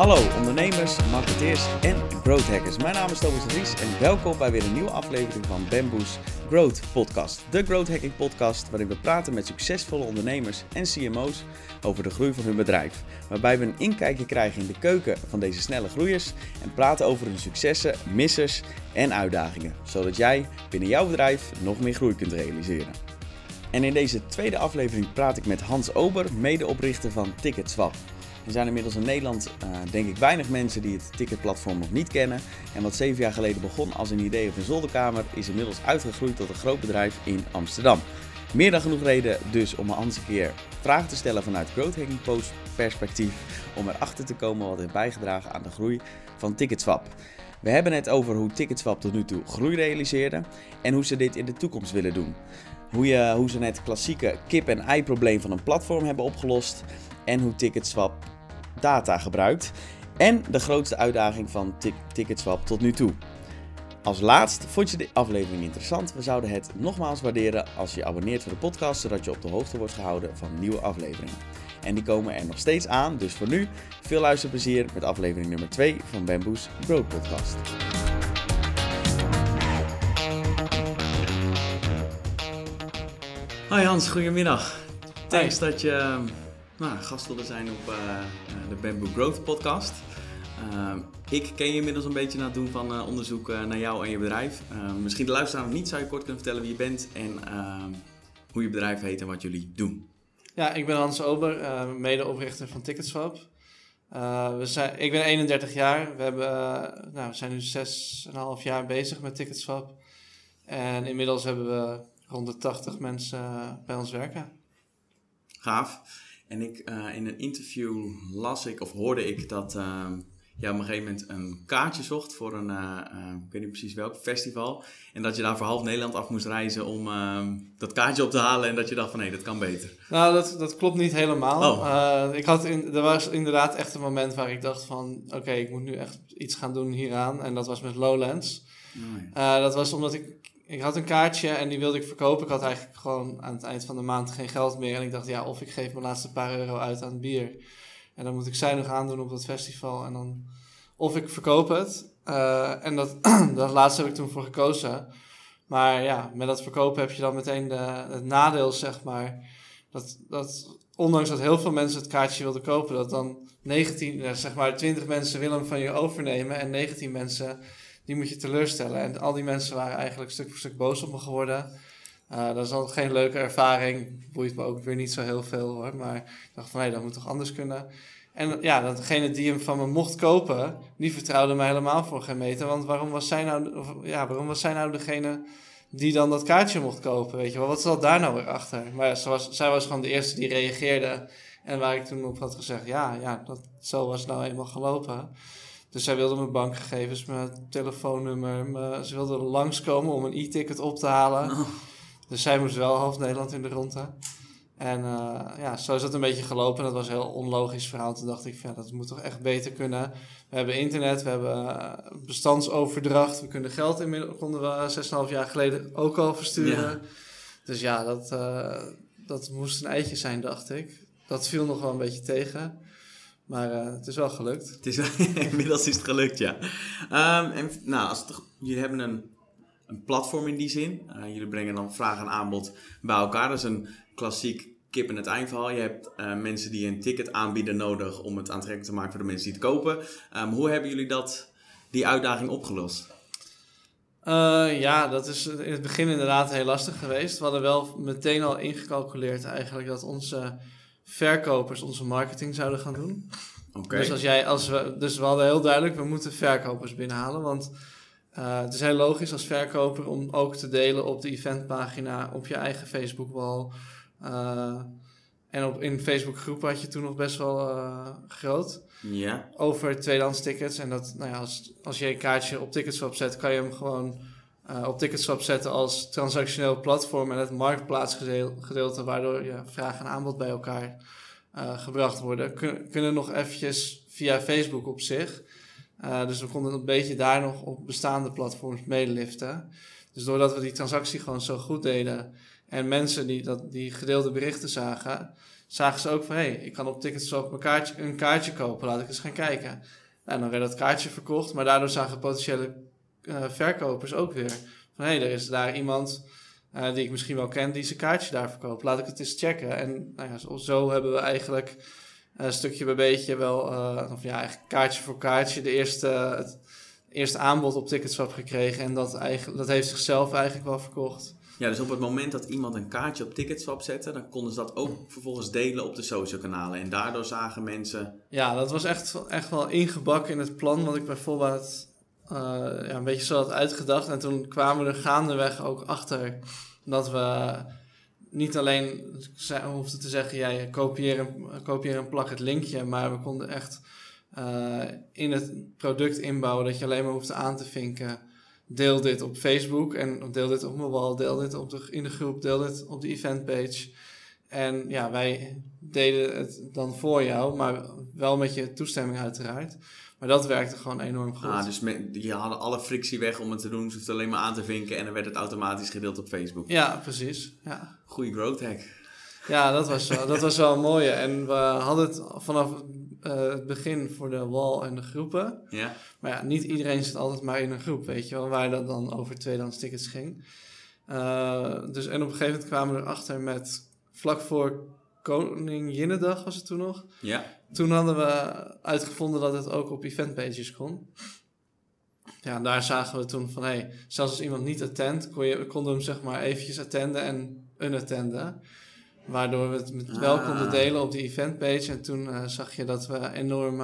Hallo ondernemers, marketeers en growth hackers. Mijn naam is Thomas de Vries en welkom bij weer een nieuwe aflevering van Bamboos Growth Podcast. De growth hacking podcast waarin we praten met succesvolle ondernemers en CMO's over de groei van hun bedrijf. Waarbij we een inkijkje krijgen in de keuken van deze snelle groeiers en praten over hun successen, missers en uitdagingen. Zodat jij binnen jouw bedrijf nog meer groei kunt realiseren. En in deze tweede aflevering praat ik met Hans Ober, medeoprichter van Ticketswap. Er zijn inmiddels in Nederland, uh, denk ik, weinig mensen die het ticketplatform nog niet kennen. En wat zeven jaar geleden begon als een idee op een zolderkamer, is inmiddels uitgegroeid tot een groot bedrijf in Amsterdam. Meer dan genoeg reden dus om een een keer vragen te stellen vanuit growth hacking post perspectief. Om erachter te komen wat heeft bijgedragen aan de groei van Ticketswap. We hebben het over hoe Ticketswap tot nu toe groei realiseerde en hoe ze dit in de toekomst willen doen. Hoe, je, hoe ze het klassieke kip-en-ei probleem van een platform hebben opgelost en hoe Ticketswap data gebruikt. En de grootste uitdaging van Ticketswap tot nu toe. Als laatst, vond je de aflevering interessant? We zouden het nogmaals waarderen als je abonneert voor de podcast, zodat je op de hoogte wordt gehouden van nieuwe afleveringen. En die komen er nog steeds aan, dus voor nu veel luisterplezier met aflevering nummer 2 van Bamboos Broad Podcast. Hoi Hans, goedemiddag. Thanks dat je ehm, nou, gast wilde zijn op uh, de Bamboo Growth podcast. Uh, ik ken je inmiddels een beetje na het doen van uh, onderzoek naar jou en je bedrijf. misschien de luisteraar nog niet, zou je kort kunnen vertellen wie je bent en hoe je bedrijf heet en wat jullie doen? Ja, ik ben Hans Ober, medeoprichter van Ticketswap. we zijn, ik ben 31 jaar. We, hebben, nou, we zijn nu 6,5 jaar bezig met Ticketswap. En inmiddels hebben we rond de 80 mensen bij ons werken. Gaaf. En ik, uh, in een interview las ik of hoorde ik dat uh, je op een gegeven moment een kaartje zocht voor een, uh, ik weet niet precies welk festival. En dat je daar voor half Nederland af moest reizen om ehm, dat kaartje op te halen. En dat je dacht van nee, dat kan beter. Nou, dat, dat klopt niet helemaal. Oh. ik had in, er was inderdaad echt een moment waar ik dacht van oké, ik moet nu echt iets gaan doen hieraan. En dat was met Lowlands. Oh, ja. dat was omdat ik ik had een kaartje en die wilde ik verkopen. Ik had eigenlijk gewoon aan het eind van de maand geen geld meer. En ik dacht, ja, of ik geef mijn laatste paar euro uit aan bier. En dan moet ik zij nog aandoen op dat festival. En dan, of ik verkoop het. Uh, en dat, dat laatste heb ik toen voor gekozen. Maar ja, met dat verkopen heb je dan meteen de, het nadeel, zeg maar. Dat, dat ondanks dat heel veel mensen het kaartje wilden kopen, dat dan 19, zeg maar 20 mensen willen hem van je overnemen. En 19 mensen die moet je teleurstellen. En al die mensen waren eigenlijk stuk voor stuk boos op me geworden. Uh, dat is al geen leuke ervaring. Boeit me ook weer niet zo heel veel hoor. Maar ik dacht van nee, dat moet toch anders kunnen. En ja, degene die hem van me mocht kopen, die vertrouwde mij helemaal voor geen meter. Want waarom was zij nou, ja, waarom was zij nou degene die dan dat kaartje mocht kopen? Weet je wel, wat zat daar nou weer achter? Maar ja, was, zij was gewoon de eerste die reageerde. En waar ik toen op had gezegd, ja, ja dat, zo was het nou eenmaal gelopen. Dus zij wilde mijn bankgegevens, mijn telefoonnummer. ze wilde langskomen om een e-ticket op te halen. Oh. Dus zij moest wel half Nederland in de ronde. En uh, ja, zo is dat een beetje gelopen. Dat was een heel onlogisch verhaal. Toen dacht ik, ja, dat moet toch echt beter kunnen. We hebben internet, we hebben uh, bestandsoverdracht. We kunnen geld inmiddels, konden we 6,5 jaar geleden ook al versturen. Dus ja, dat, uh, dat moest een eitje zijn, dacht ik. Dat viel nog wel een beetje tegen. Maar uh, het is wel gelukt. Het is, inmiddels is het gelukt, ja. Um, en, nou, als het, jullie hebben een, een platform in die zin. Uh, jullie brengen dan vraag en aanbod bij elkaar. Dat is een klassiek kip en het eindverhaal. Je hebt uh, mensen die een ticket aanbieden nodig om het aantrekkelijk te maken voor de mensen die het kopen. Um, hoe hebben jullie dat, die uitdaging opgelost? ja, dat is in het begin inderdaad heel lastig geweest. We hadden wel meteen al ingecalculeerd eigenlijk dat onze verkopers onze marketing zouden gaan doen. Dus, als jij, als we, dus we hadden heel duidelijk, we moeten verkopers binnenhalen. Want uh, het is heel logisch als verkoper om ook te delen op de eventpagina, op je eigen Facebook-wall. Uh, en op, in Facebook-groepen had je toen nog best wel uh, groot. Ja. Over tweedehands tickets. En dat, nou ja, als, als je een kaartje op Ticketswap zet, kan je hem gewoon uh, op Ticketswap zetten als transactioneel platform en het marktplaatsgedeelte, waardoor je vraag en aanbod bij elkaar uh, gebracht worden, kun, kunnen nog eventjes via Facebook op zich. Uh, dus we konden een beetje daar nog op bestaande platforms meeliften. Dus doordat we die transactie gewoon zo goed deden en mensen die, dat, die gedeelde berichten zagen, zagen ze ook van... hé, hey, ik kan op Ticketswap kaartje, een kaartje kopen, laat ik eens gaan kijken. En dan werd dat kaartje verkocht, maar daardoor zagen potentiële uh, verkopers ook weer... van hé, hey, er is daar iemand uh, die ik misschien wel ken die zijn kaartje daar verkoopt. Laat ik het eens checken. En nou ja, zo, zo hebben we eigenlijk een stukje bij beetje wel... Uh, of ja, eigenlijk kaartje voor kaartje de eerste... Het, eerste aanbod op Ticketswap gekregen en dat, eigenlijk, dat heeft zichzelf eigenlijk wel verkocht. Ja, dus op het moment dat iemand een kaartje op Ticketswap zette, dan konden ze dat ook vervolgens delen op de social kanalen. En daardoor zagen mensen. Ja, dat was echt, echt wel ingebakken in het plan wat ik bijvoorbeeld ja, een beetje zo had uitgedacht. En toen kwamen we er gaandeweg ook achter dat we niet alleen hoefden te zeggen, jij kopieer, kopieer en plak het linkje, maar we konden echt uh, in het product inbouwen dat je alleen maar hoeft aan te vinken. Deel dit op Facebook en deel dit op mobile, deel dit op de, in de groep, deel dit op de eventpage. En ja, wij deden het dan voor jou, maar wel met je toestemming uiteraard. Maar dat werkte gewoon enorm goed. Ah, dus je hadden alle frictie weg om het te doen. Ze hoefden alleen maar aan te vinken en dan werd het automatisch gedeeld op Facebook. Ja, precies. Ja. Goeie growth hack. Ja, dat was, wel, dat was wel een mooie. En we hadden het vanaf uh, het begin voor de wall en de groepen. Ja. Maar ja, niet iedereen zit altijd maar in een groep, weet je wel, waar dat dan over tweedehands tickets ging. Uh, dus en op een gegeven moment kwamen we erachter met vlak voor Koninginnedag was het toen nog. Ja. Toen hadden we uitgevonden dat het ook op eventpages kon. Ja, daar zagen we toen van, hé, hey, zelfs als iemand niet attent, kon je, konden we hem zeg maar eventjes attenden en unattenden. Waardoor we het met wel ah. konden delen op die eventpage. En toen uh, zag je dat we enorm...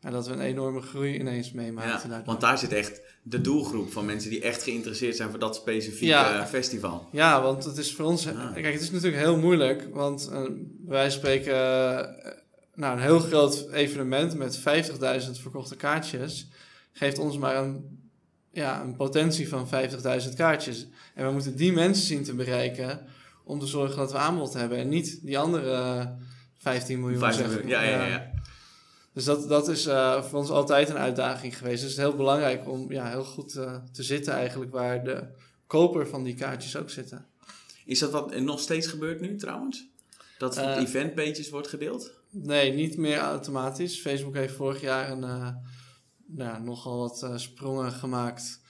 Ja, dat we een enorme groei ineens meemaakten. Ja, want daar zit echt de doelgroep van mensen die echt geïnteresseerd zijn voor dat specifieke ja. festival. Ja, want het is voor ons... Ah. Kijk, het is natuurlijk heel moeilijk. Want uh, wij spreken... nou, een heel groot evenement met 50.000 verkochte kaartjes... geeft ons maar een, ja, een potentie van 50.000 kaartjes. En we moeten die mensen zien te bereiken om te zorgen dat we aanbod hebben. En niet die andere 15 miljoen. 15 miljoen, ja, ja, ja. Dus dat, dat is uh, voor ons altijd een uitdaging geweest. Dus het is heel belangrijk om ja, heel goed uh, te zitten eigenlijk waar de koper van die kaartjes ook zitten. Is dat wat nog steeds gebeurt nu trouwens? Dat het uh, op eventpages wordt gedeeld? Nee, niet meer automatisch. Facebook heeft vorig jaar een, nou, nogal wat sprongen gemaakt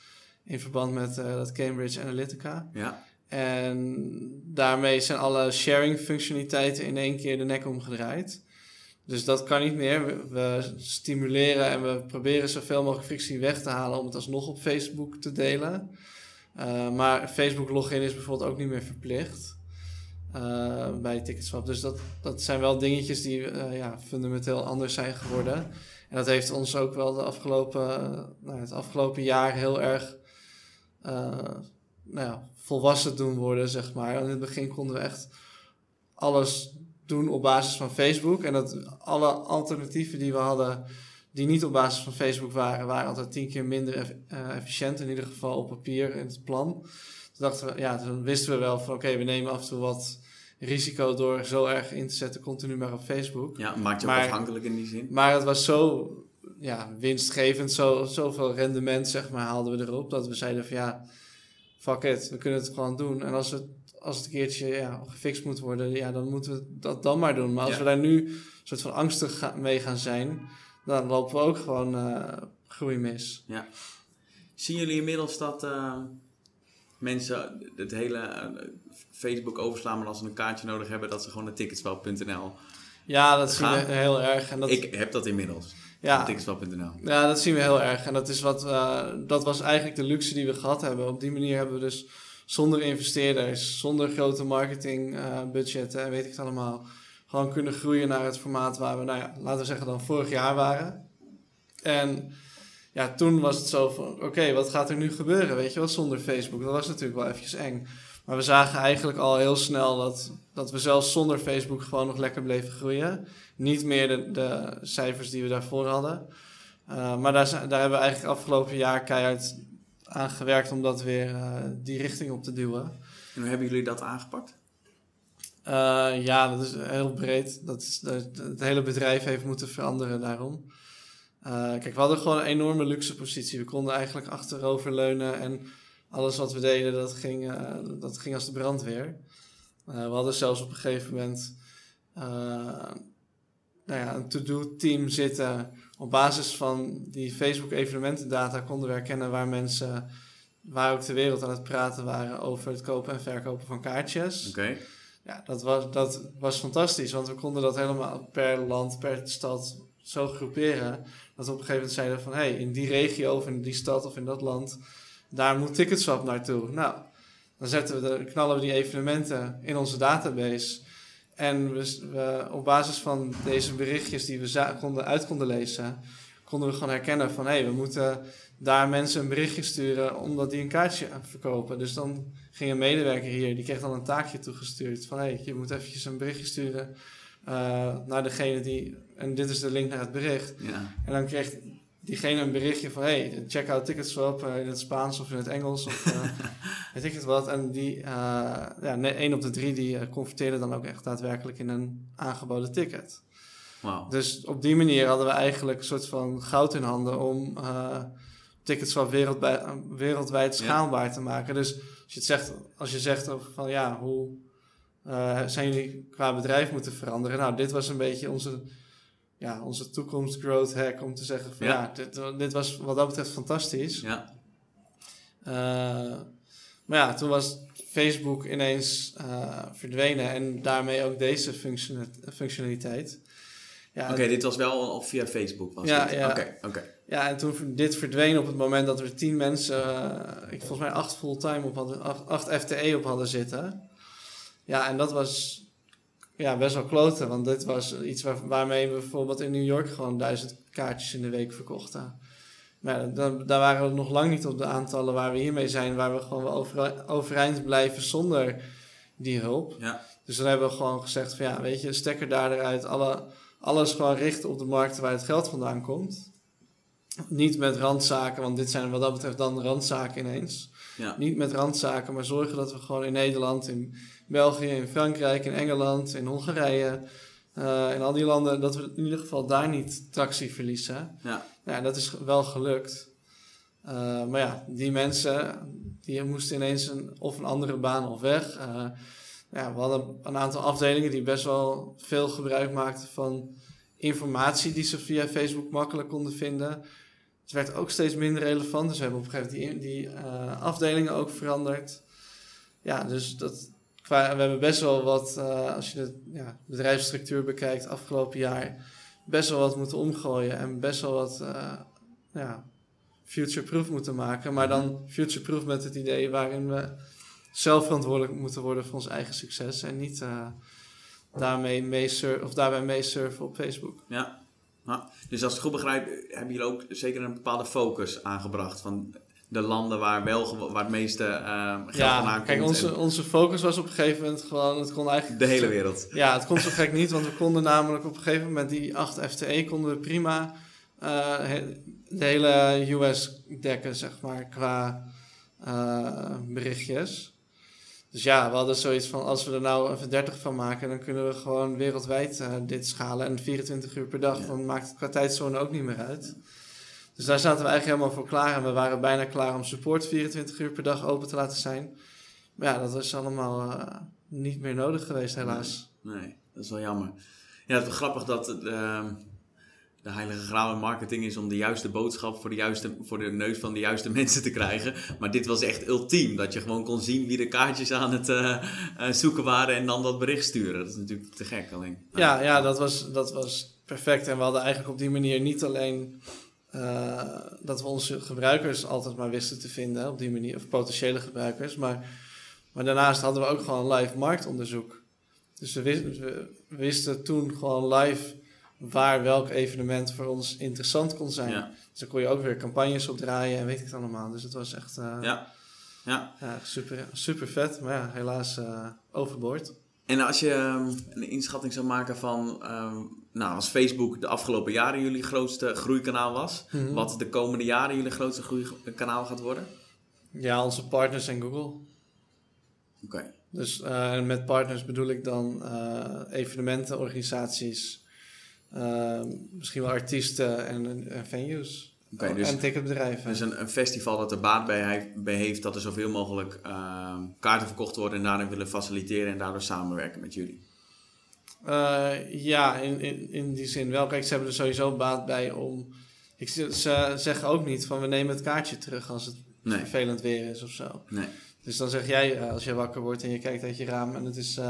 in verband met dat Cambridge Analytica. Ja. En daarmee zijn alle sharing functionaliteiten in één keer de nek omgedraaid. Dus dat kan niet meer. We, stimuleren en we proberen zoveel mogelijk frictie weg te halen om het alsnog op Facebook te delen. Uh, maar Facebook login is bijvoorbeeld ook niet meer verplicht uh, bij Ticketswap. Dus dat, dat zijn wel dingetjes die uh, ja, fundamenteel anders zijn geworden. En dat heeft ons ook wel de afgelopen, nou, het afgelopen jaar heel erg nou volwassen doen worden, zeg maar. In het begin konden we echt alles doen op basis van Facebook. En dat alle alternatieven die we hadden, die niet op basis van Facebook waren, waren altijd tien keer minder uh, efficiënt. In ieder geval op papier in het plan. Toen dachten we, ja, toen wisten we wel van oké, we nemen af en toe wat risico door zo erg in te zetten, continu maar op Facebook. Ja, maakt je ook afhankelijk in die zin. Maar het was zo ja, winstgevend, zo, zoveel rendement zeg maar, haalden we erop, dat we zeiden van ja fuck it, we kunnen het gewoon doen. En als het, als het een keertje ja, gefixt moet worden, ja, dan moeten we dat dan maar doen. Maar als we daar nu een soort van angstig mee gaan zijn, dan lopen we ook gewoon uh, groei mis. Ja. Zien jullie inmiddels dat uh, mensen het hele uh, Facebook overslaan, maar als ze een kaartje nodig hebben, dat ze gewoon naar ticketspel.nl Ja, dat zien we heel erg. En dat... Ik heb dat inmiddels. Ja. Ja, dat zien we heel erg. En dat, is wat, dat was eigenlijk de luxe die we gehad hebben. Op die manier hebben we dus zonder investeerders, zonder grote marketingbudgetten en weet ik het allemaal, gewoon kunnen groeien naar het formaat waar we, nou ja, laten we zeggen dan vorig jaar waren. En ja, toen was het zo van, oké, wat gaat er nu gebeuren, weet je wel, zonder Facebook. Dat was natuurlijk wel eventjes eng. Maar we zagen eigenlijk al heel snel dat, dat we zelfs zonder Facebook gewoon nog lekker bleven groeien. Niet meer de, de cijfers die we daarvoor hadden. Uh, maar daar, daar hebben we eigenlijk afgelopen jaar keihard aan gewerkt om dat weer uh, die richting op te duwen. En hoe hebben jullie dat aangepakt? Uh, ja, dat is heel breed. Dat is, dat, het hele bedrijf heeft moeten veranderen daarom. kijk, we hadden gewoon een enorme luxe positie. We konden eigenlijk achterover leunen en alles wat we deden, dat ging, dat ging als de brandweer. we hadden zelfs op een gegeven moment nou ja, een to-do-team zitten. Op basis van die Facebook evenementendata konden we herkennen waar mensen, waar ook de wereld aan het praten waren over het kopen en verkopen van kaartjes. Oké. Ja, dat was, dat was fantastisch, want we konden dat helemaal per land, per stad zo groeperen. Dat we op een gegeven moment zeiden van, hé, hey, in die regio of in die stad of in dat land, daar moet Ticketswap naartoe. Nou, dan zetten we de, knallen we die evenementen in onze database. En we, op basis van deze berichtjes die we konden, uit konden lezen, konden we gewoon herkennen van hé, hey, we moeten daar mensen een berichtje sturen omdat die een kaartje verkopen. Dus dan ging een medewerker hier, die kreeg dan een taakje toegestuurd van hé, hey, je moet eventjes een berichtje sturen uh, naar degene die, en dit is de link naar het bericht. Ja. En dan kreeg diegene een berichtje van hey, check out ticketswap uh, in het Spaans of in het Engels of uh, weet ik het wat. En die, uh, ja, één op de drie die converteerde dan ook echt daadwerkelijk in een aangeboden ticket. Wow. Dus op die manier hadden we eigenlijk een soort van goud in handen om ticketswap wereldwijd, wereldwijd schaalbaar te maken. Dus als je, het zegt, als je zegt over van ja, hoe zijn jullie qua bedrijf moeten veranderen? Nou, dit was een beetje onze ja, onze toekomst growth hack om te zeggen van ja, dit, dit, was wat dat betreft fantastisch. Ja. Uh, maar ja, toen was Facebook ineens uh, verdwenen en daarmee ook deze functionaliteit. Ja, Oké, dit was wel al via Facebook was ja, Ja, oké. oké. ja, en toen dit verdween op het moment dat er tien mensen, uh, ik volgens mij acht fulltime op hadden, acht, acht FTE op hadden zitten. Ja, en dat was ja, best wel kloten. Want dit was iets waar, waarmee we bijvoorbeeld in New York gewoon duizend kaartjes in de week verkochten. Maar dan, daar waren we nog lang niet op de aantallen waar we hiermee zijn, waar we gewoon over, overeind blijven zonder die hulp. Ja. Dus dan hebben we gewoon gezegd van ja, weet je, stekker daar eruit, alle, alles gewoon richten op de markten waar het geld vandaan komt. Niet met randzaken, want dit zijn wat dat betreft dan randzaken ineens. Ja. Niet met randzaken, maar zorgen dat we gewoon in Nederland, in België, in Frankrijk, in Engeland, in Hongarije, uh, in al die landen, dat we in ieder geval daar niet tractie verliezen. Ja. Ja, dat is wel gelukt. Uh, maar ja, die mensen, die moesten ineens een, of een andere baan of weg. Uh, ja, we hadden een aantal afdelingen die best wel veel gebruik maakten van informatie die ze via Facebook makkelijk konden vinden. Het werd ook steeds minder relevant, dus we hebben op een gegeven moment die, die afdelingen ook veranderd. Ja, dus dat, we hebben best wel wat, uh, als je de ja, bedrijfsstructuur bekijkt afgelopen jaar, best wel wat moeten omgooien en best wel wat uh, ja, future-proof moeten maken. Maar dan future-proof met het idee waarin we zelf verantwoordelijk moeten worden voor ons eigen succes en niet daarmee meesurfen of daarbij meesurfen op Facebook. Ja. Dus als ik het goed begrijp, hebben jullie ook zeker een bepaalde focus aangebracht. Van de landen waar, wel, waar het meeste uh, geld ja, vandaan kijk, onze, onze focus was op een gegeven moment gewoon... Het kon eigenlijk de hele wereld. Ja, het kon zo gek niet, want we konden namelijk op een gegeven moment... die 8 FTE konden we prima uh, de hele US dekken, zeg maar, qua uh, berichtjes. Dus ja, we hadden zoiets van, als we er nou even 30 van maken... dan kunnen we gewoon wereldwijd dit schalen. En 24 uur per dag, dan maakt het qua tijdzone ook niet meer uit. Dus daar zaten we eigenlijk helemaal voor klaar. En we waren bijna klaar om support 24 uur per dag open te laten zijn. Maar ja, dat was allemaal uh, niet meer nodig geweest, helaas. Nee, dat is wel jammer. Ja, het is wel grappig dat ehm, de heilige graal in marketing is om de juiste boodschap voor de, juiste, voor de neus van de juiste mensen te krijgen. Maar dit was echt ultiem. Dat je gewoon kon zien wie de kaartjes aan het uh, uh, zoeken waren en dan dat bericht sturen. Dat is natuurlijk te gek alleen. Ja, ja dat, was, dat was perfect. En we hadden eigenlijk op die manier niet alleen uh, dat we onze gebruikers altijd maar wisten te vinden op die manier, of potentiële gebruikers. Maar, maar daarnaast hadden we ook gewoon live marktonderzoek. Dus we wisten, we wisten toen gewoon live waar welk evenement voor ons interessant kon zijn. Ja. Dus dan kon je ook weer campagnes opdraaien en weet ik het allemaal. Dus het was echt uh, ja. Ja. super, super vet, maar ja, helaas uh, overboord. En als je um, een inschatting zou maken van, um, nou, als Facebook de afgelopen jaren jullie grootste groeikanaal was, mm -hmm. wat de komende jaren jullie grootste groeikanaal gaat worden? Ja, onze partners en Google. Oké. Okay. Dus uh, met partners bedoel ik dan evenementen, organisaties, uh, misschien wel artiesten en, en venues. Okay, dus, en ticketbedrijven. Dus een, een, festival dat er baat bij, heeft dat er zoveel mogelijk kaarten verkocht worden en daarin willen faciliteren en daardoor samenwerken met jullie. ja, in, in, in die zin wel. Kijk, ze hebben er sowieso baat bij om... Ik, ze zeggen ook niet van we nemen het kaartje terug als het vervelend weer is of zo. Nee. Dus dan zeg jij, als je wakker wordt en je kijkt uit je raam en het is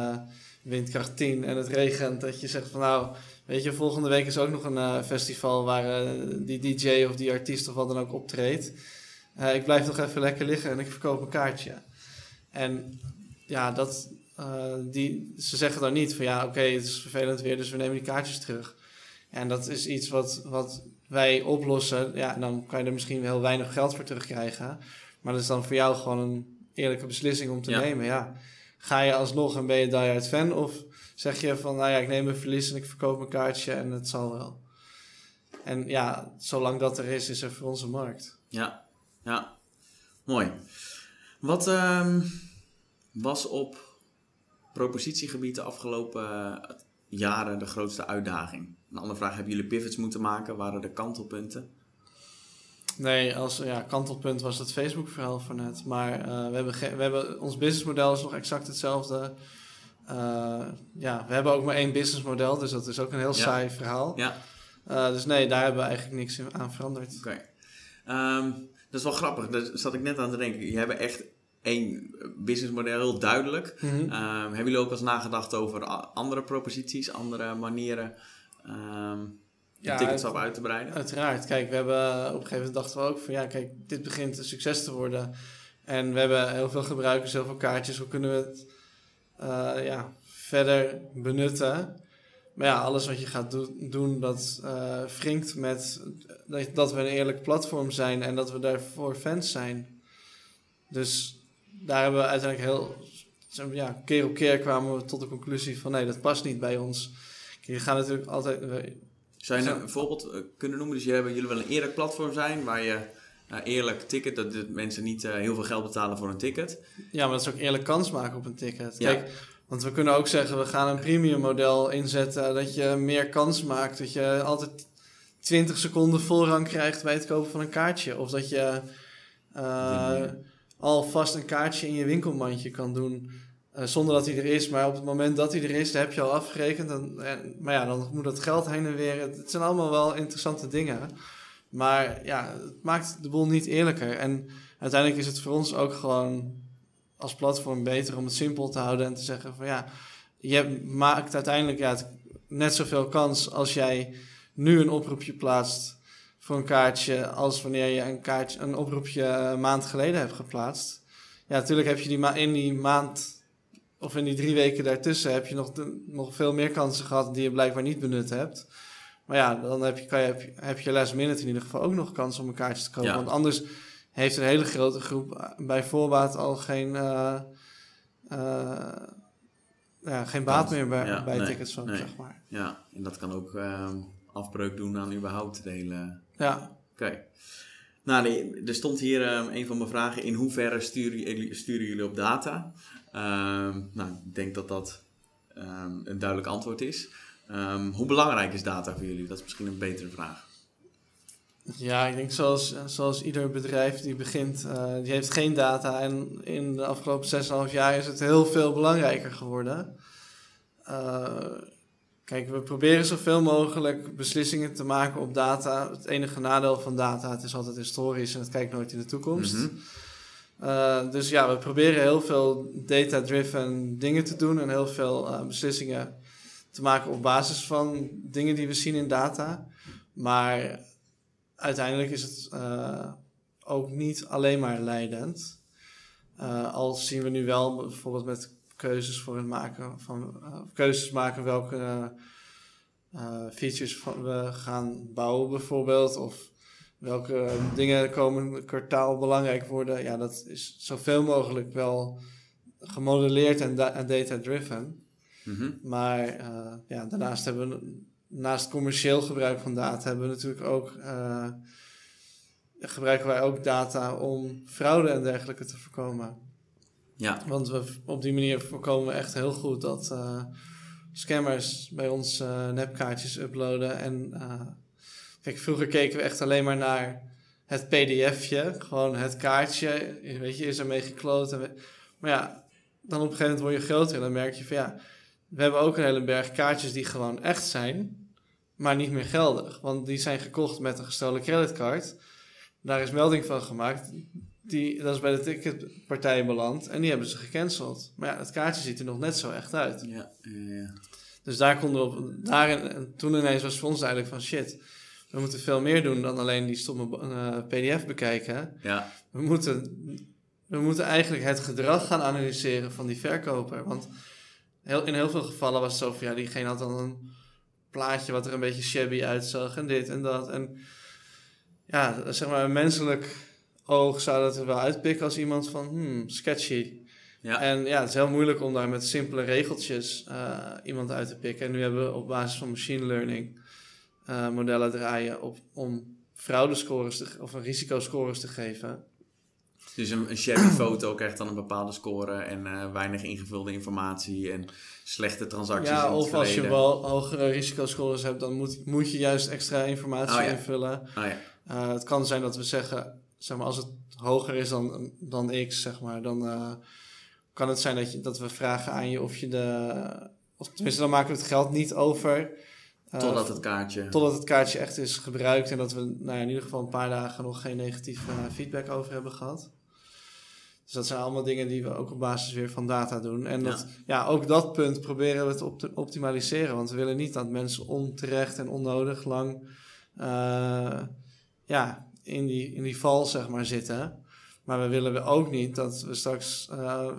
windkracht 10 en het regent, dat je zegt van nou, weet je, volgende week is ook nog een uh, festival waar uh, die DJ of die artiest of wat dan ook optreedt. Uh, ik blijf nog even lekker liggen en ik verkoop een kaartje. En ja, dat, die, ze zeggen dan niet van ja, oké, het is vervelend weer, dus we nemen die kaartjes terug. En dat is iets wat, wat wij oplossen. Ja, dan kan je er misschien heel weinig geld voor terugkrijgen. Maar dat is dan voor jou gewoon een eerlijke beslissing om te nemen. Ja ga je alsnog en ben je diehard fan? Of zeg je van, nou ja, ik neem mijn verlies en ik verkoop mijn kaartje en het zal wel. En ja, zolang dat er is, is er voor onze markt. Ja, ja. Mooi. Wat um, was op propositiegebied de afgelopen eh, jaren de grootste uitdaging? Een andere vraag, hebben jullie pivots moeten maken? Waren er kantelpunten? Nee, als ja, kantelpunt was het Facebook-verhaal van net. Maar uh, we, hebben we hebben ons businessmodel is nog exact hetzelfde. Uh, ja, we hebben ook maar één businessmodel, dus dat is ook een heel saai verhaal. Ja. Uh, dus nee, daar hebben we eigenlijk niks aan veranderd. Oké. Okay. Um, dat is wel grappig. Daar zat ik net aan te denken. Je hebt echt één businessmodel, heel duidelijk. Mm -hmm. um, hebben jullie ook eens nagedacht over andere proposities, andere manieren? Um, ja, tickets op uit te breiden? Uiteraard. Kijk, we hebben op een gegeven moment dachten we ook van ja, kijk, dit begint een succes te worden. En we hebben heel veel gebruikers, heel veel kaartjes. Hoe kunnen we het ja, verder benutten? Maar ja, alles wat je gaat do doen, dat uh, wringt met dat, dat we een eerlijk platform zijn en dat we daarvoor fans zijn. Dus daar hebben we uiteindelijk heel, ja, keer op keer kwamen we tot de conclusie van nee, dat past niet bij ons. Je gaat natuurlijk altijd, zou je een voorbeeld eh, kunnen noemen? Dus jullie wel een eerlijk platform zijn waar je uh, eerlijk ticket, dat mensen niet uh, heel veel geld betalen voor een ticket. Ja, maar dat is ook eerlijk kans maken op een ticket. Ja. Kijk, want we kunnen ook zeggen, we gaan een premium model inzetten, dat je meer kans maakt, dat je altijd 20 seconden voorrang krijgt bij het kopen van een kaartje. Of dat je uh, alvast een kaartje in je winkelmandje kan doen. Eh, zonder dat hij er is. Maar op het moment dat hij er is, heb je al afgerekend. En, maar ja, dan moet dat geld heen en weer. Het, zijn allemaal wel interessante dingen. Maar ja, het maakt de boel niet eerlijker. En uiteindelijk is het voor ons ook gewoon als platform beter om het simpel te houden en te zeggen van ja, je maakt uiteindelijk ja, net zoveel kans als jij nu een oproepje plaatst voor een kaartje als wanneer je een, kaartje, een oproepje een maand geleden hebt geplaatst. Ja, natuurlijk heb je die ma in die maand of in die drie weken daartussen heb je nog, nog veel meer kansen gehad die je blijkbaar niet benut hebt. Maar ja, dan heb je, kan je, heb, je, heb je last minute in ieder geval ook nog kans om een kaartje te kopen. Want anders heeft een hele grote groep bij voorbaat al geen, uh, uh, ja, geen baat meer bij, ja, bij tickets van, zeg maar. Ja, en dat kan ook uh, afbreuk doen aan überhaupt de hele... Ja. Oké. Nou, er stond hier een van mijn vragen. In hoeverre sturen, sturen jullie op data? Ehm, nou, ik denk dat dat ehm, een duidelijk antwoord is. Ehm, hoe belangrijk is data voor jullie? Dat is misschien een betere vraag. Ja, ik denk zoals, zoals ieder bedrijf die begint, uh, die heeft geen data. En in de afgelopen 6,5 jaar is het heel veel belangrijker geworden. Uh, kijk, we proberen zoveel mogelijk beslissingen te maken op data. Het enige nadeel van data, het is altijd historisch en het kijkt nooit in de toekomst. Mm uh, dus ja, we proberen heel veel data-driven dingen te doen en heel veel beslissingen te maken op basis van dingen die we zien in data. Maar uiteindelijk is het uh, ook niet alleen maar leidend. al zien we nu wel bijvoorbeeld met keuzes voor het maken van keuzes maken welke features we gaan bouwen bijvoorbeeld. Of welke dingen komend kwartaal belangrijk worden. Ja, dat is zoveel mogelijk wel gemodelleerd en, data-driven. Mhm. Maar uh, ja, daarnaast hebben we, naast commercieel gebruik van data, hebben we natuurlijk ook, uh, gebruiken wij ook data om fraude en dergelijke te voorkomen. Ja. Want we, op die manier voorkomen we echt heel goed dat uh, scammers bij ons nepkaartjes uploaden en Kijk, vroeger keken we echt alleen maar naar het pdfje, gewoon het kaartje, weet je, is ermee gekloot. maar ja, dan op een gegeven moment word je groter en dan merk je van ja, we hebben ook een hele berg kaartjes die gewoon echt zijn, maar niet meer geldig. Want die zijn gekocht met een gestolen creditcard. Daar is melding van gemaakt. Die, dat is bij de ticketpartij beland en die hebben ze gecanceld. Maar ja, het kaartje ziet er nog net zo echt uit. Ja, ja. Dus daar konden we op. Daar, en toen ineens was voor ons eigenlijk van shit. We moeten veel meer doen dan alleen die stomme uh, PDF bekijken. Ja. We moeten, we moeten eigenlijk het gedrag gaan analyseren van die verkoper. Want heel, in heel veel gevallen was het zo van ja, diegene had dan een plaatje wat er een beetje shabby uitzag en dit en dat. En ja, zeg maar, een menselijk oog zou dat er wel uitpikken als iemand van hmm, sketchy. Ja. En ja, het is heel moeilijk om daar met simpele regeltjes uh, iemand uit te pikken. En nu hebben we op basis van machine learning uh, modellen draaien op, om fraudescores te, of een risicoscores te geven. Dus een, een shabby foto krijgt dan een bepaalde score en uh, weinig ingevulde informatie en slechte transacties. Ja, of als je wel hogere risicoscores hebt, dan moet, moet je juist extra informatie oh, invullen. Oh, ja. uh, het kan zijn dat we zeggen, zeg maar, als het hoger is dan, dan X, zeg maar, dan uh, kan het zijn dat, je, dat we vragen aan je of je de. Of tenminste, dan maken we het geld niet over. totdat het kaartje. Totdat het kaartje echt is gebruikt en dat we nou ja, in ieder geval een paar dagen nog geen negatieve feedback over hebben gehad. Dus dat zijn allemaal dingen die we ook op basis weer van data doen. En dat, ja. ook dat punt proberen we te op optimaliseren. Want we willen niet dat mensen onterecht en onnodig lang uh, ja, in, die, in die val zeg maar, zitten. Maar we willen ook niet dat we straks uh,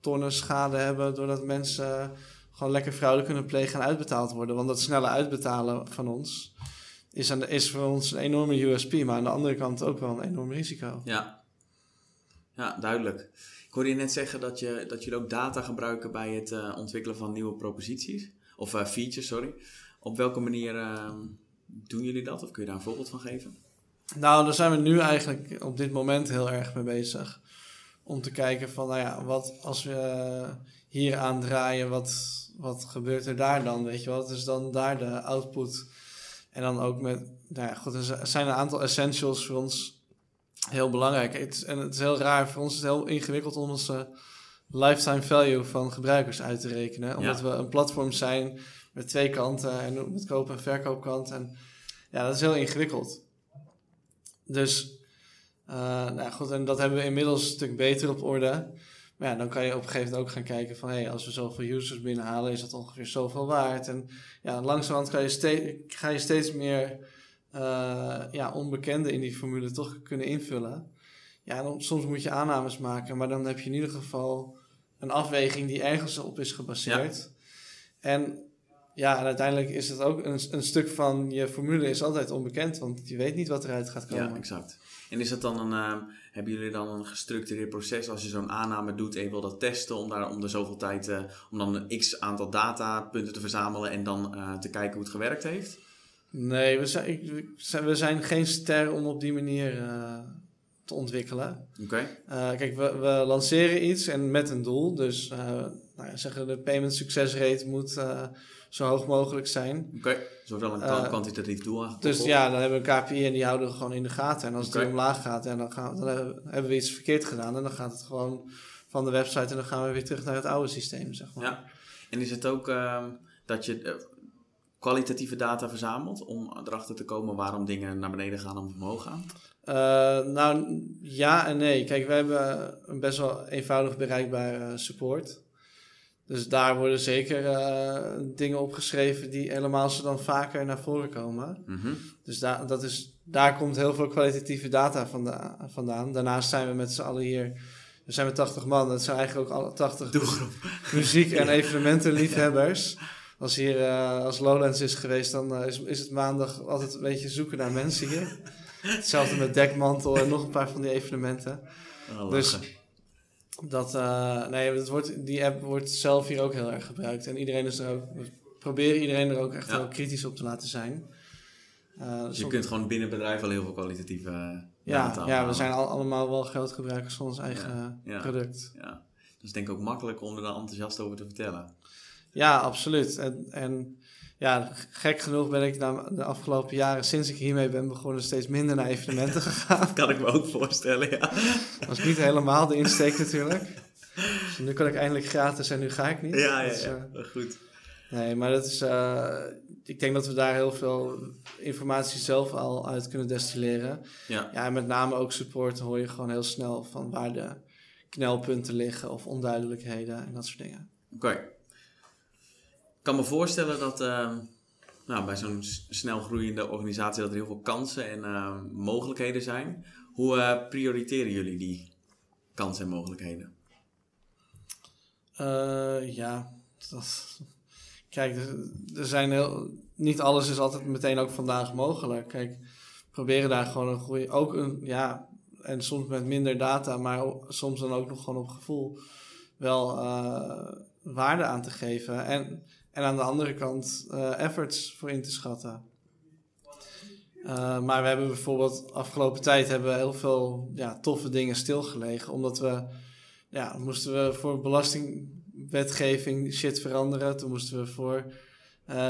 tonnen schade hebben doordat mensen gewoon lekker fraude kunnen plegen en uitbetaald worden. Want dat snelle uitbetalen van ons is, aan de, is voor ons een enorme USP, maar aan de andere kant ook wel een enorm risico. Ja, ja, duidelijk. Ik hoorde je net zeggen dat, je, dat jullie ook data gebruiken bij het uh, ontwikkelen van nieuwe proposities. Of uh, features, sorry. Op welke manier uh, doen jullie dat? Of kun je daar een voorbeeld van geven? Nou, daar zijn we nu eigenlijk op dit moment heel erg mee bezig. Om te kijken van, nou ja, wat als we hier aan draaien, wat, wat gebeurt er daar dan? Weet je wat is dan daar de output? En dan ook met, nou ja, goed, er zijn een aantal essentials voor ons heel belangrijk. Het, en het is heel raar, voor ons is het heel ingewikkeld om onze lifetime value van gebruikers uit te rekenen. Omdat we een platform zijn met twee kanten en met koop- en verkoopkant. En ja, dat is heel ingewikkeld. Dus, uh, nou goed, en dat hebben we inmiddels een stuk beter op orde. Maar ja, dan kan je op een gegeven moment ook gaan kijken van... hé, hey, als we zoveel users binnenhalen, is dat ongeveer zoveel waard. En ja, langzamerhand ga je, steeds, ga je steeds meer ja, onbekenden in die formule toch kunnen invullen. Ja, dan, soms moet je aannames maken, maar dan heb je in ieder geval een afweging die ergens op is gebaseerd. En ja, en uiteindelijk is het ook een, een stuk van je formule is altijd onbekend, want je weet niet wat eruit gaat komen. Ja, exact. En is dat dan een, uh, hebben jullie dan een gestructureerd proces als je zo'n aanname doet en je wil dat testen om daar om de zoveel tijd, uh, om dan een x aantal datapunten te verzamelen en dan uh, te kijken hoe het gewerkt heeft? Nee, we zijn, we zijn geen ster om op die manier uh, te ontwikkelen. Oké. Okay. Uh, kijk, we, we, lanceren iets en met een doel. Dus uh, nou ja, zeggen de payment success rate moet zo hoog mogelijk zijn. Oké, okay. wel een kwantitatief doel aangekoppeld. Dus ja, dan hebben we een KPI en die houden we gewoon in de gaten. En als okay. het omlaag gaat, ja, dan, gaan, dan hebben we iets verkeerd gedaan. En dan gaat het gewoon van de website en dan gaan we weer terug naar het oude systeem, zeg maar. Ja, en is het ook ehm, dat je kwalitatieve data verzameld om erachter te komen waarom dingen naar beneden gaan of omhoog gaan? Uh, nou, ja en nee. Kijk, we hebben een best wel eenvoudig bereikbare support. Dus daar worden zeker uh, dingen opgeschreven die helemaal ze dan vaker naar voren komen. Mm -hmm. Dus daar, dat is, daar komt heel veel kwalitatieve data vandaan. Daarnaast zijn we met z'n allen hier. We zijn met 80 man. Dat zijn eigenlijk ook alle 80 Doelgroep. muziek- en evenementenliefhebbers. Als hier uh, als Lowlands is geweest, dan uh, is, is het maandag altijd een beetje zoeken naar mensen hier. Hetzelfde met Dekmantel en nog een paar van die evenementen. Oh, dus dat, uh, nee, het wordt, die app wordt zelf hier ook heel erg gebruikt. En iedereen is er ook, we proberen iedereen er ook echt ja. wel kritisch op te laten zijn. dus je kunt gewoon binnen bedrijf wel heel veel kwalitatieve ja, Ja, we zijn al, allemaal wel groot gebruikers van ons eigen ja, product. Ja, dat is denk ik ook makkelijk om er dan enthousiast over te vertellen. Ja, absoluut. En, en ja, gek genoeg ben ik de afgelopen jaren, sinds ik hiermee ben begonnen, steeds minder naar evenementen gegaan. kan ik me ook voorstellen, ja. Dat was niet helemaal de insteek natuurlijk. Dus nu kan ik eindelijk gratis en nu ga ik niet. Ja, ja, dus, ja. goed. Nee, maar dat is, ik denk dat we daar heel veel informatie zelf al uit kunnen destilleren. Ja. ja, en met name ook support hoor je gewoon heel snel van waar de knelpunten liggen of onduidelijkheden en dat soort dingen. Oké. Ik kan me voorstellen dat uh, nou, bij zo'n snel groeiende organisatie dat er heel veel kansen en uh, mogelijkheden zijn. Hoe uh, prioriteren jullie die kansen en mogelijkheden? ja, dat, kijk, er, zijn heel, niet alles is altijd meteen ook vandaag mogelijk. Kijk, proberen daar gewoon een goede, ook een, ja, en soms met minder data, maar soms dan ook nog gewoon op gevoel wel uh, waarde aan te geven. En, en aan de andere kant uh, efforts voor in te schatten. Uh, maar we hebben bijvoorbeeld afgelopen tijd hebben we heel veel ja, toffe dingen stilgelegen. Omdat we, ja, moesten we voor belastingwetgeving shit veranderen. Toen moesten we voor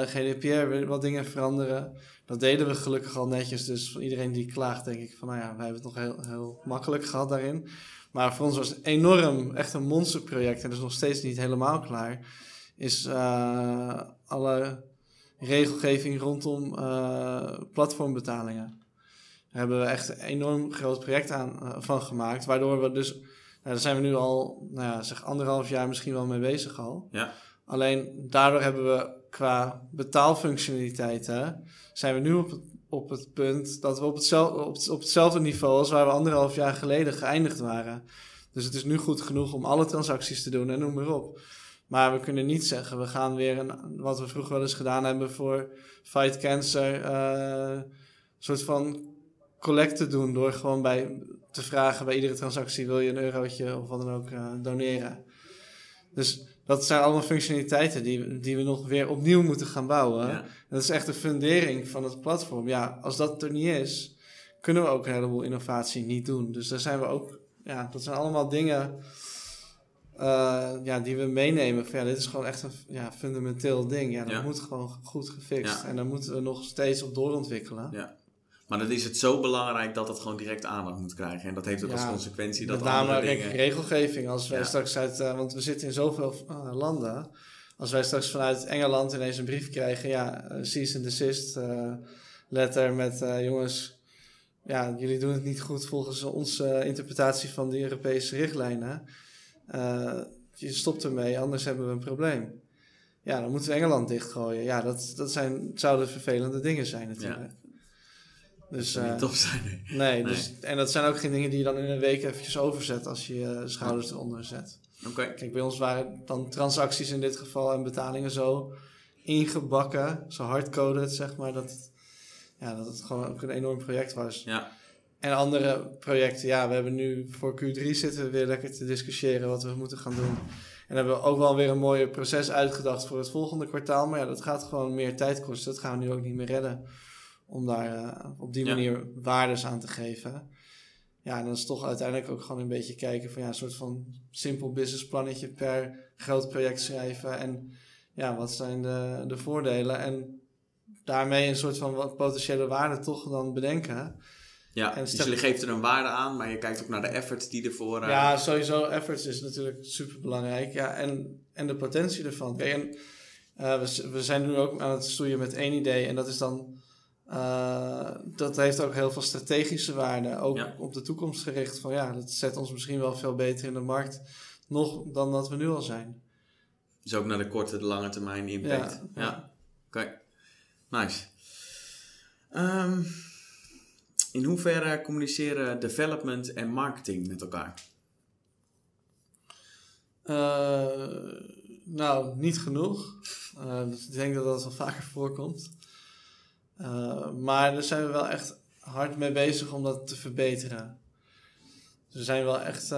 GDPR weer wat dingen veranderen. Dat deden we gelukkig al netjes. Dus iedereen die klaagt, denk ik van, nou ja, wij hebben het nog heel, heel makkelijk gehad daarin. Maar voor ons was het enorm, echt een monsterproject. En dat is nog steeds niet helemaal klaar. Is uh, alle regelgeving rondom uh, platformbetalingen. Daar hebben we echt een enorm groot project aan, uh, van gemaakt. Waardoor we dus, nou, daar zijn we nu al, nou ja, zeg anderhalf jaar misschien wel mee bezig al. Ja. Alleen daardoor hebben we qua betaalfunctionaliteiten zijn we nu op het, op het punt dat we op hetzelfde, op, op hetzelfde niveau als waar we anderhalf jaar geleden geëindigd waren. Dus het is nu goed genoeg om alle transacties te doen en noem maar op. Maar we kunnen niet zeggen, we gaan weer een, wat we vroeger wel eens gedaan hebben voor Fight Cancer, uh, soort van collecte doen door gewoon bij te vragen bij iedere transactie wil je een eurotje of wat dan ook uh, doneren. Dus dat zijn allemaal functionaliteiten die, die we nog weer opnieuw moeten gaan bouwen. Dat is echt de fundering van het platform. Ja, als dat er niet is, kunnen we ook een heleboel innovatie niet doen. Dus daar zijn we ook, ja, dat zijn allemaal dingen uh, ja, die we meenemen. Van, ja, dit is gewoon echt een ja, fundamenteel ding. Ja, dat moet gewoon goed gefixt. En daar moeten we nog steeds op doorontwikkelen. Ja. Maar dan is het zo belangrijk dat het gewoon direct aandacht moet krijgen. En dat heeft ook als consequentie dat met name dingen... regelgeving. Als wij straks uit... Uh, want we zitten in zoveel uh, landen. Als wij straks vanuit Engeland ineens een brief krijgen... Ja, uh, cease and desist letter met... jongens, ja, jullie doen het niet goed volgens onze interpretatie van de Europese richtlijnen. Je stopt ermee, anders hebben we een probleem. Ja, dan moeten we Engeland dichtgooien. Ja, dat, dat zijn, zouden vervelende dingen zijn natuurlijk. Dus, dat uh, top zijn. Nee. Nee, Dus, en dat zijn ook geen dingen die je dan in een week eventjes overzet als je je schouders eronder zet. Oké. Kijk, bij ons waren dan transacties in dit geval en betalingen zo ingebakken, zo hardcoded, zeg maar, dat het, ja, dat het gewoon ook een enorm project was. Ja. En andere projecten, ja, we hebben nu voor Q3 zitten we weer lekker te discussiëren wat we moeten gaan doen. En hebben we ook wel weer een mooi proces uitgedacht voor het volgende kwartaal. Maar ja, dat gaat gewoon meer tijd kosten. Dat gaan we nu ook niet meer redden om daar uh, op die manier ja. waardes aan te geven. Ja, en dan is toch uiteindelijk ook gewoon een beetje kijken van ja, een soort van simpel businessplannetje per groot project schrijven. En ja, wat zijn de, de voordelen? En daarmee een soort van wat potentiële waarde toch dan bedenken. Ja, en dus je geeft er een waarde aan, maar je kijkt ook naar de efforts die ervoor... Uh... Ja, sowieso efforts is natuurlijk super belangrijk. Ja, en, en de potentie ervan. Kijk, en, uh, we, we zijn nu ook aan het stoeien met één idee en dat is dan uh, dat heeft ook heel veel strategische waarde. Ook op de toekomst gericht. Van ja, dat zet ons misschien wel veel beter in de markt. Nog dan dat we nu al zijn. Dus ook naar de korte, de lange termijn impact. Ja. ja. Oké. Nice. Um, in hoeverre communiceren development en marketing met elkaar? Uh, nou, niet genoeg. Uh, ik denk dat dat wel vaker voorkomt. Uh, maar daar zijn we wel echt hard mee bezig om dat te verbeteren. Dus we zijn wel echt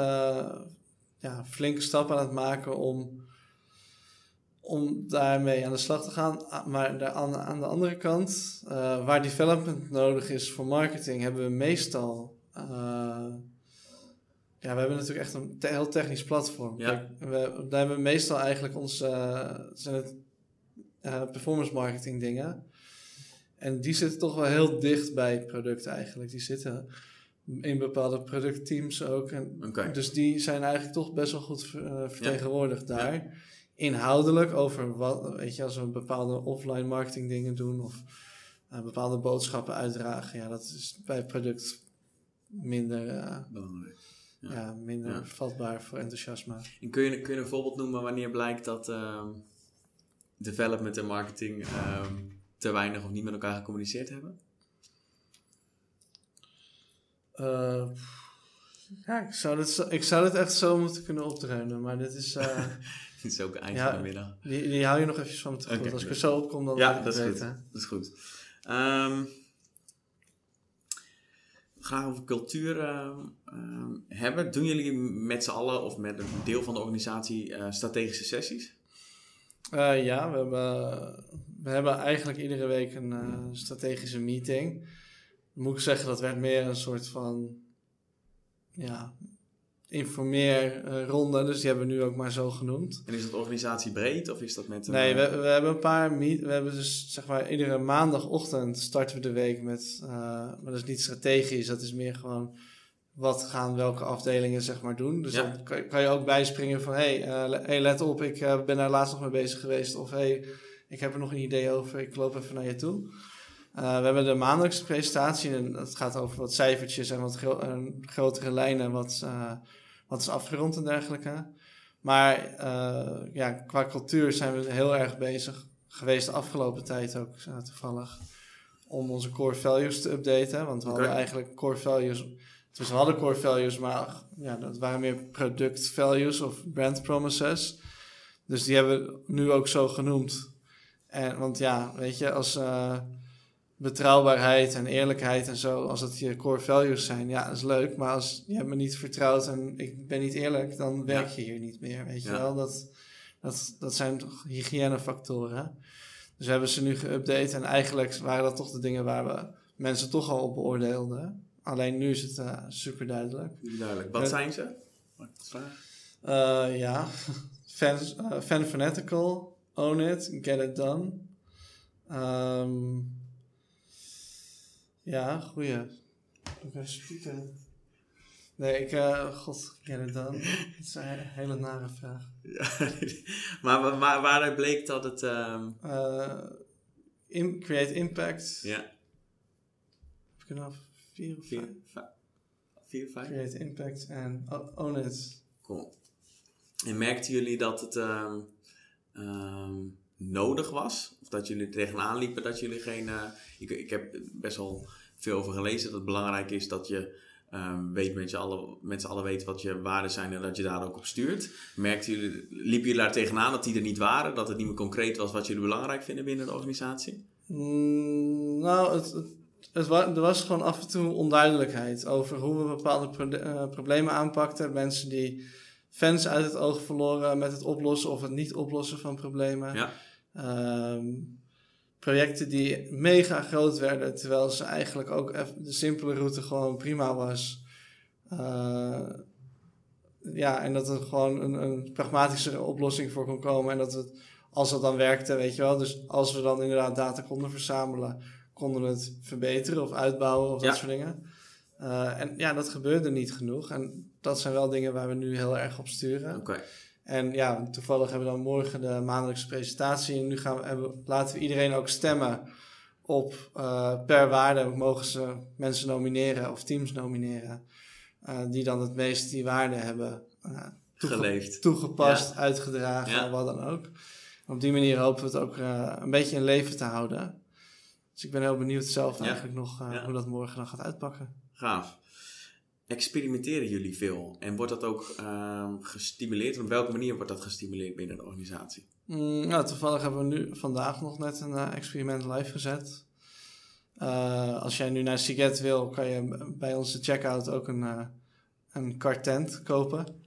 ja, flinke stappen aan het maken om, om daarmee aan de slag te gaan. Ah, maar daar aan, aan de andere kant, uh, waar development nodig is voor marketing, hebben we meestal. ja, we hebben natuurlijk echt een te heel technisch platform. Ja. We, daar hebben we meestal eigenlijk onze zijn het, performance marketing dingen. En die zitten toch wel heel dicht bij het product eigenlijk. Die zitten in bepaalde productteams ook. En Dus die zijn eigenlijk toch best wel goed vertegenwoordigd daar. Inhoudelijk over wat, weet je, als we bepaalde offline marketing dingen doen of uh, bepaalde boodschappen uitdragen, ja, dat is bij het product minder, uh, ja. ja. minder vatbaar voor enthousiasme. En kun je, kun je een voorbeeld noemen wanneer blijkt dat uh, development en marketing ehm, te weinig of niet met elkaar gecommuniceerd hebben? Uh, ja, ik zou, dit, ik zou dit echt zo moeten kunnen opdreunen, maar dit is... Dit is ook eind van de middag. Die, die hou je nog even van me te Als ik er zo op kom, dan ja, dat is Goed. Dat is goed. Um, graag over cultuur uh, hebben. Doen jullie met z'n allen of met een deel van de organisatie uh, strategische sessies? ja, we hebben, we hebben eigenlijk iedere week een strategische meeting moet ik zeggen, dat werd meer een soort van ja, informeerronde. Uh, dus die hebben we nu ook maar zo genoemd. En is dat organisatie breed of is dat met... Een, nee, we, we hebben een paar... Meet, we hebben dus zeg maar iedere maandagochtend starten we de week met... Uh, maar dat is niet strategisch, dat is meer gewoon... Wat gaan welke afdelingen zeg maar doen. Dus dan kan, kan, je ook bijspringen van... Hé, hey, uh, hey, let op, ik ben daar laatst nog mee bezig geweest. Of hé, hey, ik heb er nog een idee over, ik loop even naar je toe. Uh, we hebben de maandelijkse presentatie en dat gaat over wat cijfertjes en wat gro grotere lijnen, wat, uh, wat is afgerond en dergelijke. Maar uh, ja, qua cultuur zijn we heel erg bezig geweest de afgelopen tijd ook toevallig om onze core values te updaten. Want we hadden eigenlijk core values, dus we hadden core values, maar ja, dat waren meer product values of brand promises. Dus die hebben we nu ook zo genoemd. En, want ja, weet je, als betrouwbaarheid en eerlijkheid en zo, als dat je core values zijn, ja, dat is leuk. Maar als je me niet vertrouwt en ik ben niet eerlijk, dan werk je hier niet meer. Weet je wel, dat, dat, dat zijn toch hygiënefactoren. Dus we hebben ze nu geüpdate en eigenlijk waren dat toch de dingen waar we mensen toch al op beoordeelden. Alleen nu is het uh, super duidelijk. Duidelijk. Wat zijn ze? Uh, ja, fan, uh, fan fanatical, own it, get it done. Um, ja, goeie. Oké, spieken. Nee, ik, uh, god, ken het dan. Dat is een hele nare vraag. Ja, maar waar, waaruit bleek dat het... Um... Uh, in, create impact. Ja. Heb ik er nou vier of vier, vijf? Vier, vijf? Create impact en own it. Cool. En merkten jullie dat het um, um, nodig was? Of dat jullie tegenaan liepen dat jullie geen... Uh, ik, ik heb best wel veel over gelezen dat het belangrijk is dat je um, weet met, je alle, met z'n allen weet wat je waarden zijn en dat je daar ook op stuurt. Merkten jullie, liepen jullie daar tegenaan dat die er niet waren? Dat het niet meer concreet was wat jullie belangrijk vinden binnen de organisatie? Mm, nou, het, het, was, er was gewoon af en toe onduidelijkheid over hoe we bepaalde uh, problemen aanpakten. Mensen die fans uit het oog verloren met het oplossen of het niet oplossen van problemen. Ja. Um, projecten die mega groot werden, terwijl ze eigenlijk ook de simpele route gewoon prima was. Uh, ja, en dat er gewoon een, een pragmatische oplossing voor kon komen. En dat het, als dat dan werkte, weet je wel. Dus als we dan inderdaad data konden verzamelen, konden we het verbeteren of uitbouwen of dat soort dingen. Uh, en ja, dat gebeurde niet genoeg. En dat zijn wel dingen waar we nu heel erg op sturen. Oké. En ja, toevallig hebben we dan morgen de maandelijkse presentatie. En nu gaan we, hebben, laten we iedereen ook stemmen op uh, per waarde mogen ze mensen nomineren of teams nomineren. Uh, die dan het meest die waarde hebben uh, Geleefd. toegepast, uitgedragen, ja. wat dan ook. op die manier hopen we het ook een beetje in leven te houden. Dus ik ben heel benieuwd zelf eigenlijk nog hoe dat morgen dan gaat uitpakken. Gaaf experimenteren jullie veel? En wordt dat ook uh, gestimuleerd? Op welke manier wordt dat gestimuleerd binnen de organisatie? Mm, nou, toevallig hebben we nu vandaag nog net een uh, experiment live gezet. Uh, als jij nu naar Siget wil, kan je bij onze checkout ook een, uh, een kartent kopen.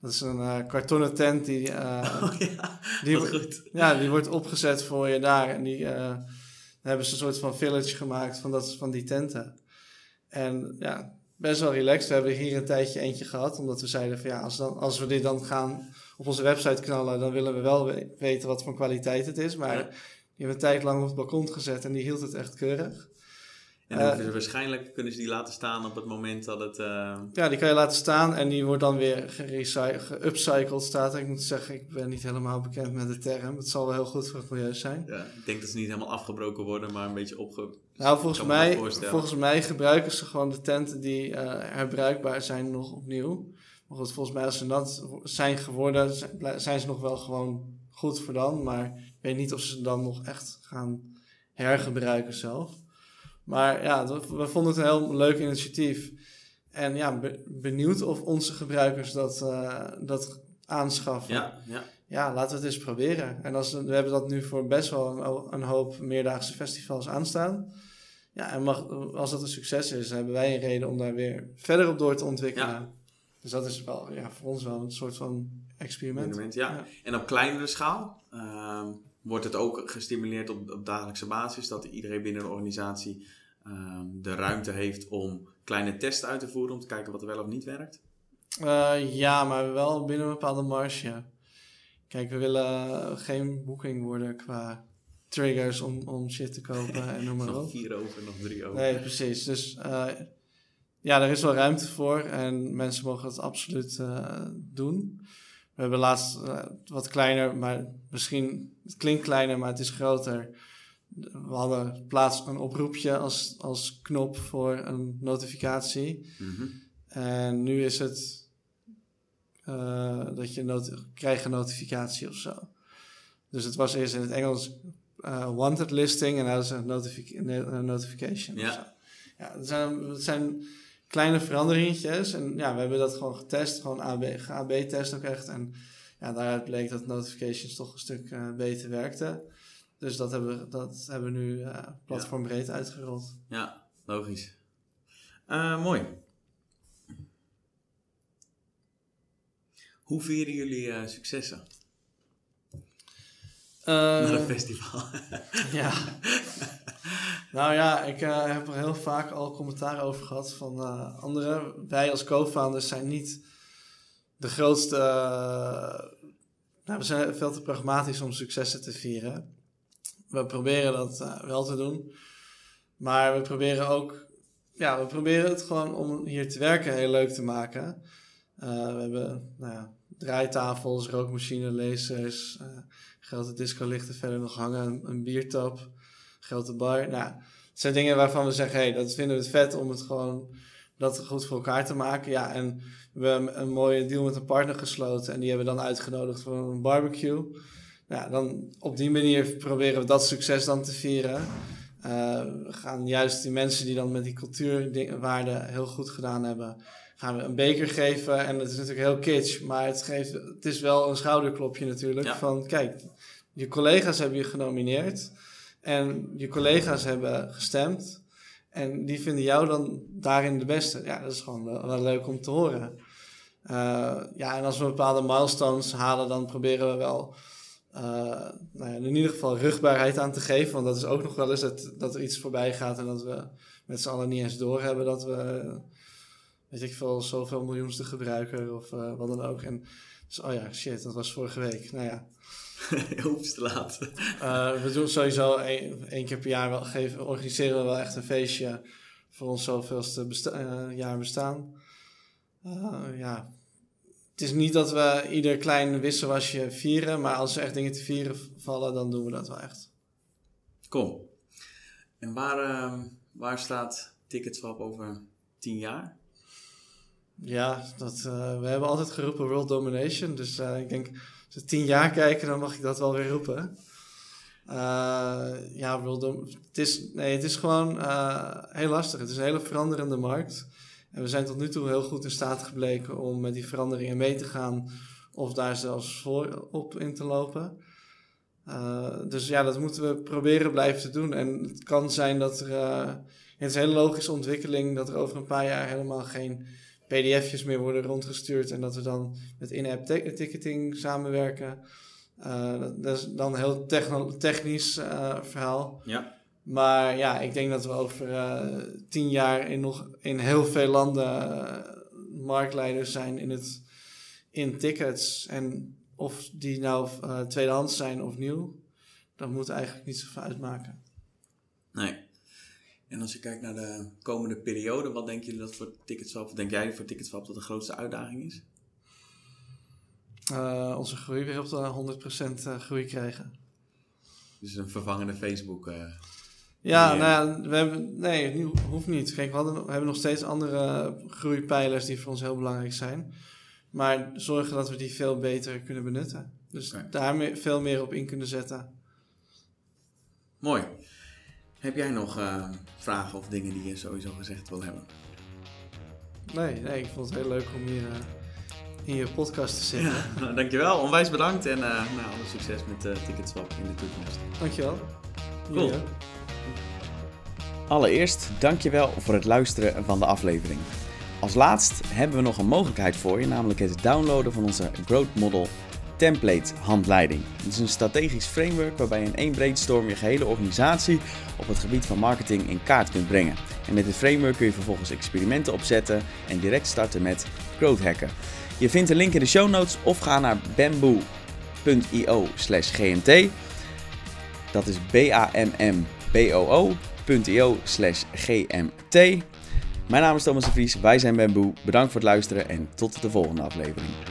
Dat is een kartonnen tent die, oh, ja, die, goed. ja, die wordt opgezet voor je daar. En die hebben ze een soort van village gemaakt van, dat, van die tenten. En ja, best wel relaxed. We hebben hier een tijdje eentje gehad, omdat we zeiden van ja, als, dan, als we dit dan gaan op onze website knallen, dan willen we wel weten wat voor kwaliteit het is. Maar die hebben een tijd lang op het balkon gezet en die hield het echt keurig. En uh, waarschijnlijk kunnen ze die laten staan op het moment dat het... Ja, die kan je laten staan en die wordt dan weer geupcycled staat. Ik moet zeggen, ik ben niet helemaal bekend met de term. Het zal wel heel goed voor het milieu zijn. Ja, ik denk dat ze niet helemaal afgebroken worden, maar een beetje opge... Nou, volgens mij, volgens mij gebruiken ze gewoon de tenten die herbruikbaar zijn nog opnieuw. Maar goed, volgens mij als ze dat zijn geworden, zijn ze nog wel gewoon goed voor dan. Maar ik weet niet of ze dan nog echt gaan hergebruiken zelf. Maar ja, we vonden het een heel leuk initiatief. En ja, benieuwd of onze gebruikers dat, uh, dat aanschaffen. Ja, ja. ja, laten we het eens proberen. En als, we hebben dat nu voor best wel een, een hoop meerdaagse festivals aanstaan. Ja, en mag, als dat een succes is, hebben wij een reden om daar weer verder op door te ontwikkelen. Ja. Dus dat is wel ja, voor ons wel een soort van experiment. ja. En op kleinere schaal ehm, wordt het ook gestimuleerd op, op dagelijkse basis dat iedereen binnen de organisatie ehm, de ruimte heeft om kleine tests uit te voeren om te kijken wat er wel of niet werkt? Uh, ja, maar wel binnen een bepaalde marge. Kijk, we willen geen boeking worden qua triggers om, om shit te kopen en noem maar op. nog vier over, nog drie over. Nee, precies. Dus uh, ja, er is wel ruimte voor en mensen mogen het absoluut uh, doen. We hebben laatst uh, wat kleiner, maar misschien, het klinkt kleiner, maar het is groter. We hadden plaats een oproepje als, als knop voor een notificatie. Mm -hmm. En nu is het dat je krijgt een notificatie of zo. Dus het was eerst in het Engels wanted listing en dat is een notific notification. Ja. Ja, het zijn, zijn kleine veranderingetjes. En ja, we hebben dat gewoon getest, gewoon AB-test ook echt. En ja, daaruit bleek dat notifications toch een stuk uh, beter werkten. Dus dat hebben we, dat hebben we nu uh, platformbreed ja. uitgerold. Ja, logisch. Uh, mooi. Hoe vieren jullie successen? Naar een festival. ja. Nou ja, ik uh, heb er heel vaak al commentaar over gehad van uh, anderen. Wij als co-founders zijn niet de grootste. Uh, nou, we zijn veel te pragmatisch om successen te vieren. We proberen dat wel te doen. Maar we proberen ook. Ja, we proberen het gewoon om hier te werken heel leuk te maken. we hebben nou ja, draaitafels, rookmachine, lasers, grote discolichten verder nog hangen, een, een biertop grote bar. Nou, het zijn dingen waarvan we zeggen, hey, dat vinden we het vet om het gewoon dat goed voor elkaar te maken. Ja, en we hebben een mooie deal met een partner gesloten en die hebben we dan uitgenodigd voor een barbecue. Ja, dan op die manier proberen we dat succes dan te vieren. Uh, we gaan juist die mensen die dan met die cultuurwaarden heel goed gedaan hebben, gaan we een beker geven. En het is natuurlijk heel kitsch, maar het, geeft, het is wel een schouderklopje natuurlijk. Van kijk, je collega's hebben je genomineerd. En je collega's hebben gestemd. En die vinden jou dan daarin de beste. Ja, dat is gewoon wel, leuk om te horen. Uh, ja, en als we bepaalde milestones halen, dan proberen we wel uh, nou ja, in ieder geval rugbaarheid aan te geven. Want dat is ook nog wel eens dat, dat er iets voorbij gaat en dat we met z'n allen niet eens doorhebben dat we, weet ik veel, zoveel miljoenste gebruiker of uh, wat dan ook. En dus, oh ja, shit, dat was vorige week. Nou ja, Oeps, te laat. Uh, we doen sowieso één keer per jaar wel geven, organiseren we wel echt een feestje voor ons zoveelste besta uh, jaar bestaan. Uh, ja, het is niet dat we ieder klein wisselwasje vieren, maar als er echt dingen te vieren vallen, dan doen we dat wel echt. Kom. En waar, ehm, waar staat Ticketswap over tien jaar? Ja, dat, we hebben altijd geroepen World Domination. Dus ik denk als we tien jaar kijken, dan mag ik dat wel weer roepen. Uh, ja, het is, nee, het is gewoon heel lastig. Het is een hele veranderende markt. En we zijn tot nu toe heel goed in staat gebleken om met die veranderingen mee te gaan. Of daar zelfs voor op in te lopen. Dus ja, dat moeten we proberen blijven te doen. En het kan zijn dat er. het is een hele logische ontwikkeling dat er over een paar jaar helemaal geen pdf'jes meer worden rondgestuurd en dat we dan met in-app ticketing samenwerken. Uh, dat, is dan een heel technisch uh, verhaal. Ja. Maar ja, ik denk dat we over uh, tien jaar in, nog, in heel veel landen marktleiders zijn in, het, in tickets. En of die nou tweedehands zijn of nieuw, dat moet eigenlijk niet zoveel uitmaken. Nee. En als je kijkt naar de komende periode, wat denk je dat voor Ticketswap, denk jij voor Ticketswap dat de grootste uitdaging is? Uh, onze groei weer op de 100% eh, groei krijgen. Dus een vervangende Facebook. Uh, ja, nou ja, we hebben, nee, het hoeft niet. Kijk, we, hadden, we hebben nog steeds andere groeipijlers die voor ons heel belangrijk zijn. Maar zorgen dat we die veel beter kunnen benutten. Dus daar meer, veel meer op in kunnen zetten. Mooi. Heb jij nog vragen of dingen die je sowieso gezegd wil hebben? Nee, nee, ik vond het heel leuk om hier in je podcast te zitten. Ja, nou, dankjewel, onwijs bedankt en uh, nou, alle succes met uh, Ticketswap in de toekomst. Dankjewel. Cool. Allereerst, dankjewel voor het luisteren van de aflevering. Als laatst hebben we nog een mogelijkheid voor je, namelijk het downloaden van onze Growth Model Template handleiding. Het is een strategisch framework waarbij in één brainstorm je gehele organisatie op het gebied van marketing in kaart kunt brengen. En met dit framework kun je vervolgens experimenten opzetten en direct starten met growth hacken. Je vindt de link in de show notes of ga naar bamboo.io slash gmt. Dat is b-a-m-m-b-o-o.io slash gmt. Mijn naam is Thomas de Vries, wij zijn Bamboo. Bedankt voor het luisteren en tot de volgende aflevering.